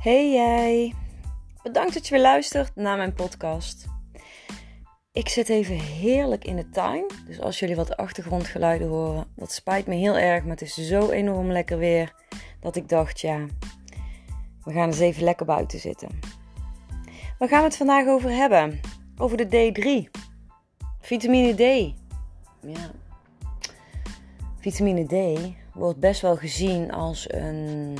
Hey jij, bedankt dat je weer luistert naar mijn podcast. Ik zit even heerlijk in de tuin, dus als jullie wat achtergrondgeluiden horen, dat spijt me heel erg, maar het is zo enorm lekker weer dat ik dacht, ja, we gaan eens even lekker buiten zitten. Waar gaan we het vandaag over hebben? Over de D3, vitamine D. Ja, vitamine D wordt best wel gezien als een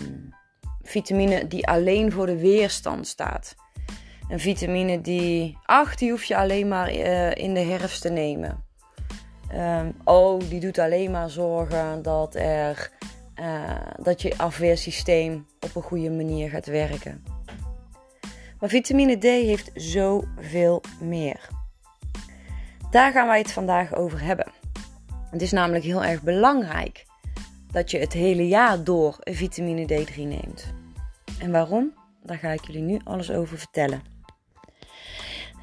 vitamine die alleen voor de weerstand staat. Een vitamine die, ach, die hoef je alleen maar uh, in de herfst te nemen. Um, oh, die doet alleen maar zorgen dat, er, uh, dat je afweersysteem op een goede manier gaat werken. Maar vitamine D heeft zoveel meer. Daar gaan wij het vandaag over hebben. Het is namelijk heel erg belangrijk dat je het hele jaar door vitamine D3 neemt. En waarom? Daar ga ik jullie nu alles over vertellen.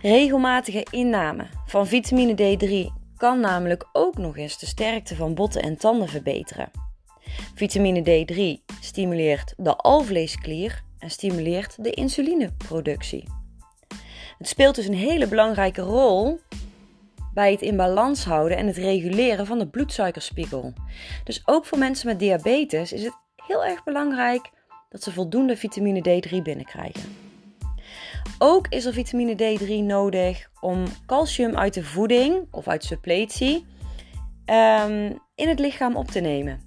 Regelmatige inname van vitamine D3 kan namelijk ook nog eens de sterkte van botten en tanden verbeteren. Vitamine D3 stimuleert de alvleesklier en stimuleert de insulineproductie. Het speelt dus een hele belangrijke rol bij het in balans houden en het reguleren van de bloedsuikerspiegel. Dus ook voor mensen met diabetes is het heel erg belangrijk dat ze voldoende vitamine D3 binnenkrijgen. Ook is er vitamine D3 nodig om calcium uit de voeding of uit suppletie um, in het lichaam op te nemen.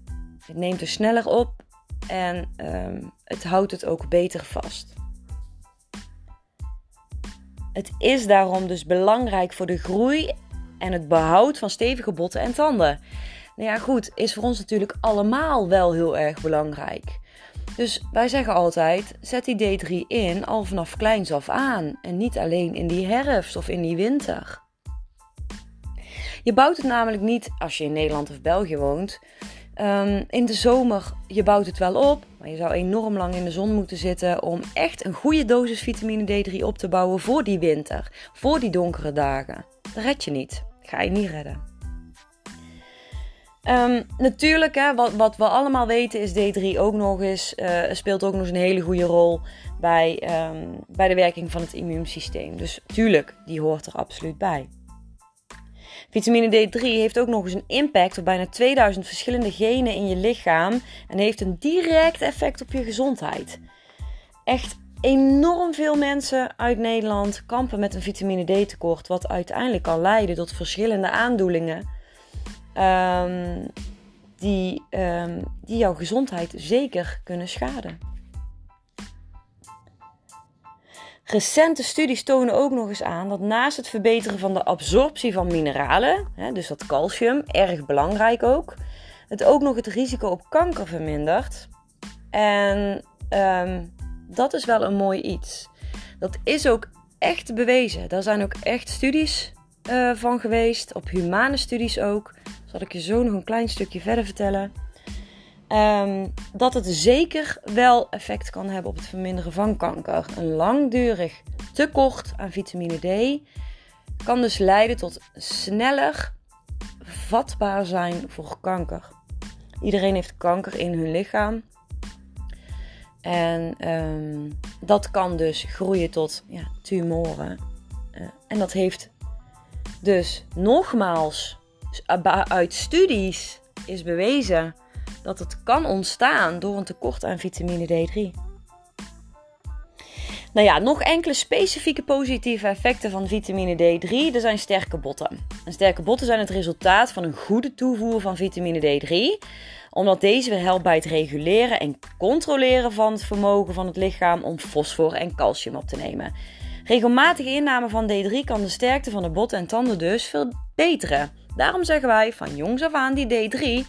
Het neemt er sneller op en um, het houdt het ook beter vast. Het is daarom dus belangrijk voor de groei en het behoud van stevige botten en tanden. Nou ja, goed, is voor ons natuurlijk allemaal wel heel erg belangrijk. Dus wij zeggen altijd: zet die D3 in al vanaf kleins af aan en niet alleen in die herfst of in die winter. Je bouwt het namelijk niet als je in Nederland of België woont. Um, in de zomer, je bouwt het wel op, maar je zou enorm lang in de zon moeten zitten om echt een goede dosis vitamine D3 op te bouwen voor die winter, voor die donkere dagen. Dat red je niet. ga je niet redden. Um, natuurlijk, hè, wat, wat, we allemaal weten, is D3 ook nog eens, uh, speelt ook nog eens een hele goede rol bij, um, bij de werking van het immuunsysteem. Dus tuurlijk, die hoort er absoluut bij. Vitamine D3 heeft ook nog eens een impact op bijna 2000 verschillende genen in je lichaam en heeft een direct effect op je gezondheid. Echt enorm veel mensen uit Nederland kampen met een vitamine D tekort, wat uiteindelijk kan leiden tot verschillende aandoeningen um, die, um, die jouw gezondheid zeker kunnen schaden. Recente studies tonen ook nog eens aan dat naast het verbeteren van de absorptie van mineralen, hè, dus dat calcium, erg belangrijk ook, het ook nog het risico op kanker vermindert. En um, dat is wel een mooi iets. Dat is ook echt bewezen. Daar zijn ook echt studies uh, van geweest, op humane studies ook zal ik je zo nog een klein stukje verder vertellen. Um, dat het zeker wel effect kan hebben op het verminderen van kanker. Een langdurig tekort aan vitamine D kan dus leiden tot sneller vatbaar zijn voor kanker. Iedereen heeft kanker in hun lichaam. En um, dat kan dus groeien tot ja, tumoren. Uh, en dat heeft dus nogmaals uit studies is bewezen dat het kan ontstaan door een tekort aan vitamine D3. Nou ja, nog enkele specifieke positieve effecten van vitamine D3. Er zijn sterke botten. En sterke botten zijn het resultaat van een goede toevoer van vitamine D3, omdat deze weer helpt bij het reguleren en controleren van het vermogen van het lichaam om fosfor en calcium op te nemen. Regelmatige inname van D3 kan de sterkte van de botten en tanden dus verbeteren. Daarom zeggen wij van jongs af aan die D3.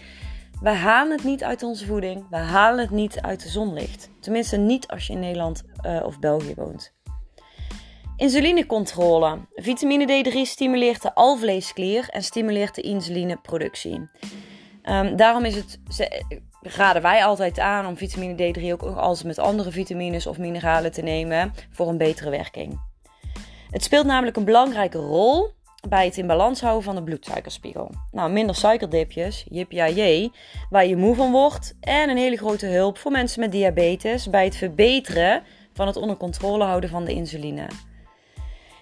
We halen het niet uit onze voeding. We halen het niet uit de zonlicht. Tenminste, niet als je in Nederland uh, of België woont. Insulinecontrole. Vitamine D3 stimuleert de alvleesklier en stimuleert de insulineproductie. Um, daarom is het, raden wij altijd aan om vitamine D3 ook als met andere vitamines of mineralen te nemen voor een betere werking. Het speelt namelijk een belangrijke rol bij het in balans houden van de bloedsuikerspiegel. Nou, minder suikerdipjes, jee, waar je moe van wordt. En een hele grote hulp voor mensen met diabetes bij het verbeteren van het onder controle houden van de insuline.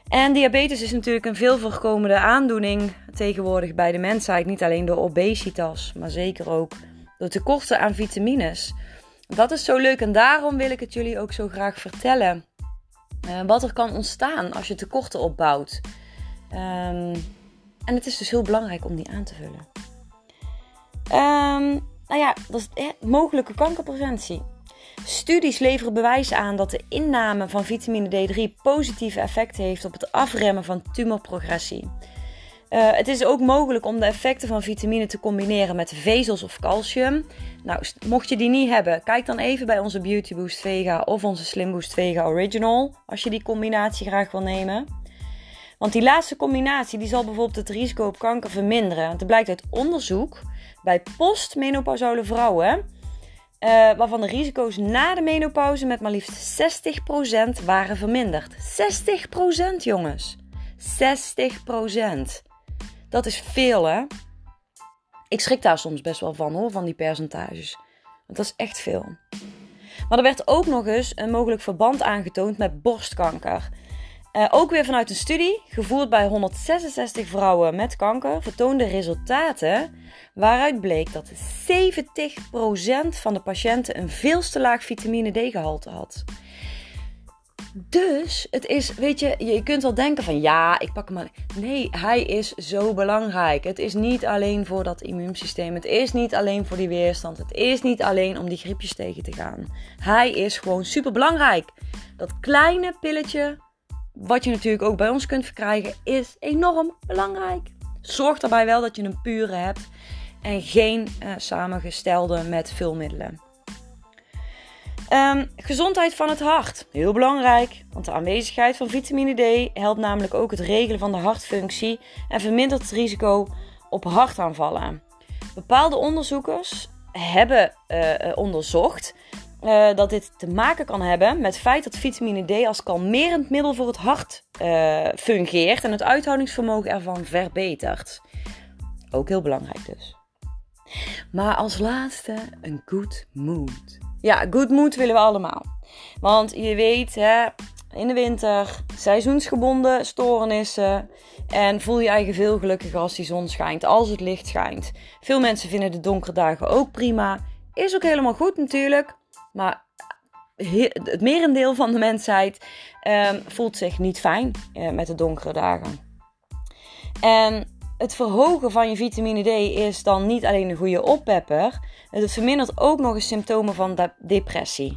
En diabetes is natuurlijk een veel voorkomende aandoening tegenwoordig bij de mensheid. Niet alleen door obesitas, maar zeker ook door tekorten aan vitamines. Dat is zo leuk en daarom wil ik het jullie ook zo graag vertellen. Uh, wat er kan ontstaan als je tekorten opbouwt. Um, en het is dus heel belangrijk om die aan te vullen. Um, nou ja, dat is eh, mogelijke kankerpreventie. Studies leveren bewijs aan dat de inname van vitamine D3 positieve effecten heeft op het afremmen van tumorprogressie. Uh, het is ook mogelijk om de effecten van vitamine te combineren met vezels of calcium. Nou, mocht je die niet hebben, kijk dan even bij onze Beauty Boost Vega of onze Slim Boost Vega Original als je die combinatie graag wil nemen. Want die laatste combinatie die zal bijvoorbeeld het risico op kanker verminderen. Want het blijkt uit onderzoek bij postmenopausale vrouwen, uh, waarvan de risico's na de menopauze met maar liefst 60% waren verminderd. 60% jongens! 60%! Dat is veel hè? Ik schrik daar soms best wel van hoor, van die percentages. Want dat is echt veel. Maar er werd ook nog eens een mogelijk verband aangetoond met borstkanker. Uh, ook weer vanuit een studie, gevoerd bij 166 vrouwen met kanker, vertoonde resultaten waaruit bleek dat 70% van de patiënten een veel te laag vitamine D-gehalte had. Dus het is, weet je, je kunt wel denken van ja, ik pak hem maar. Nee, hij is zo belangrijk. Het is niet alleen voor dat immuunsysteem. Het is niet alleen voor die weerstand. Het is niet alleen om die griepjes tegen te gaan. Hij is gewoon super belangrijk. Dat kleine pilletje wat je natuurlijk ook bij ons kunt verkrijgen, is enorm belangrijk. Zorg daarbij wel dat je een pure hebt en geen uh, samengestelde met vulmiddelen. Um, gezondheid van het hart. Heel belangrijk, want de aanwezigheid van vitamine D helpt namelijk ook het regelen van de hartfunctie en vermindert het risico op hartaanvallen. Bepaalde onderzoekers hebben uh, onderzocht uh, dat dit te maken kan hebben met het feit dat vitamine D als kalmerend middel voor het hart fungeert en het uithoudingsvermogen ervan verbetert. Ook heel belangrijk dus. Maar als laatste een good mood. Ja, good mood willen we allemaal. Want je weet, hè, in de winter, seizoensgebonden stoornissen. En voel je eigen veel gelukkiger als die zon schijnt, als het licht schijnt. Veel mensen vinden de donkere dagen ook prima. Is ook helemaal goed natuurlijk. Maar het merendeel van de mensheid um, voelt zich niet fijn uh, met de donkere dagen. En het verhogen van je vitamine D is dan niet alleen een goede oppepper. Het vermindert ook nog eens symptomen van de depressie.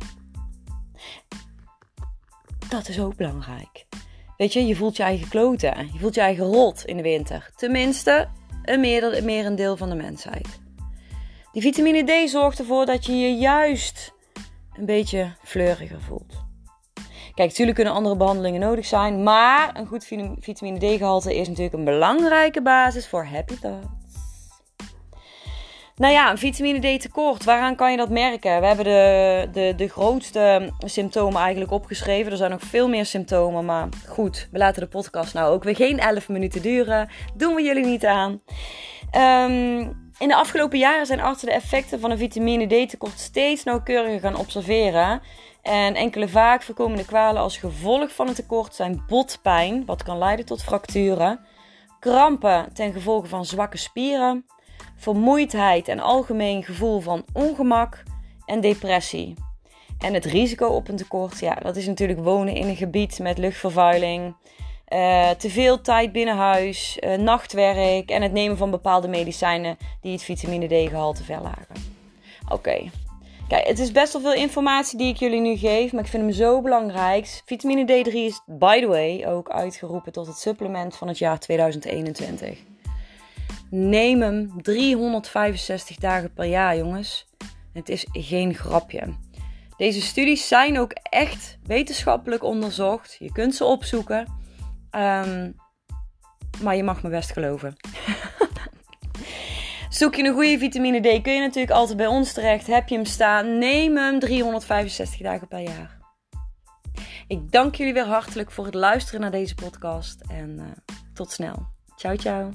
Dat is ook belangrijk. Weet je, je voelt je eigen kloten. Je voelt je eigen rot in de winter. Tenminste, een, merendeel van de mensheid. Die vitamine D zorgt ervoor dat je je juist een beetje fleuriger voelt. Kijk, natuurlijk kunnen andere behandelingen nodig zijn, maar een goed vitamine D-gehalte is natuurlijk een belangrijke basis voor happy thoughts. Nou ja, een vitamine D tekort, waaraan kan je dat merken? We hebben de, de, de grootste symptomen eigenlijk opgeschreven. Er zijn nog veel meer symptomen, maar goed, we laten de podcast nou ook weer geen 11 minuten duren. Doen we jullie niet aan. Um, in de afgelopen jaren zijn artsen de effecten van een vitamine D tekort steeds nauwkeuriger gaan observeren. En enkele vaak voorkomende kwalen als gevolg van een tekort zijn botpijn, wat kan leiden tot fracturen, krampen ten gevolge van zwakke spieren, vermoeidheid en algemeen gevoel van ongemak en depressie. En het risico op een tekort, ja, dat is natuurlijk wonen in een gebied met luchtvervuiling, uh, te veel tijd binnen huis, uh, nachtwerk en het nemen van bepaalde medicijnen die het vitamine D-gehalte verlagen. Oké. Kijk, het is best wel veel informatie die ik jullie nu geef, maar ik vind hem zo belangrijk. Vitamine D3 is, by the way, ook uitgeroepen tot het supplement van het jaar 2021. Neem hem 365 dagen per jaar, jongens. Het is geen grapje. Deze studies zijn ook echt wetenschappelijk onderzocht. Je kunt ze opzoeken. Um, maar je mag me best geloven. Zoek je een goede vitamine D, kun je natuurlijk altijd bij ons terecht. Heb je hem staan, neem hem 365 dagen per jaar. Ik dank jullie weer hartelijk voor het luisteren naar deze podcast en uh, tot snel. Ciao, ciao.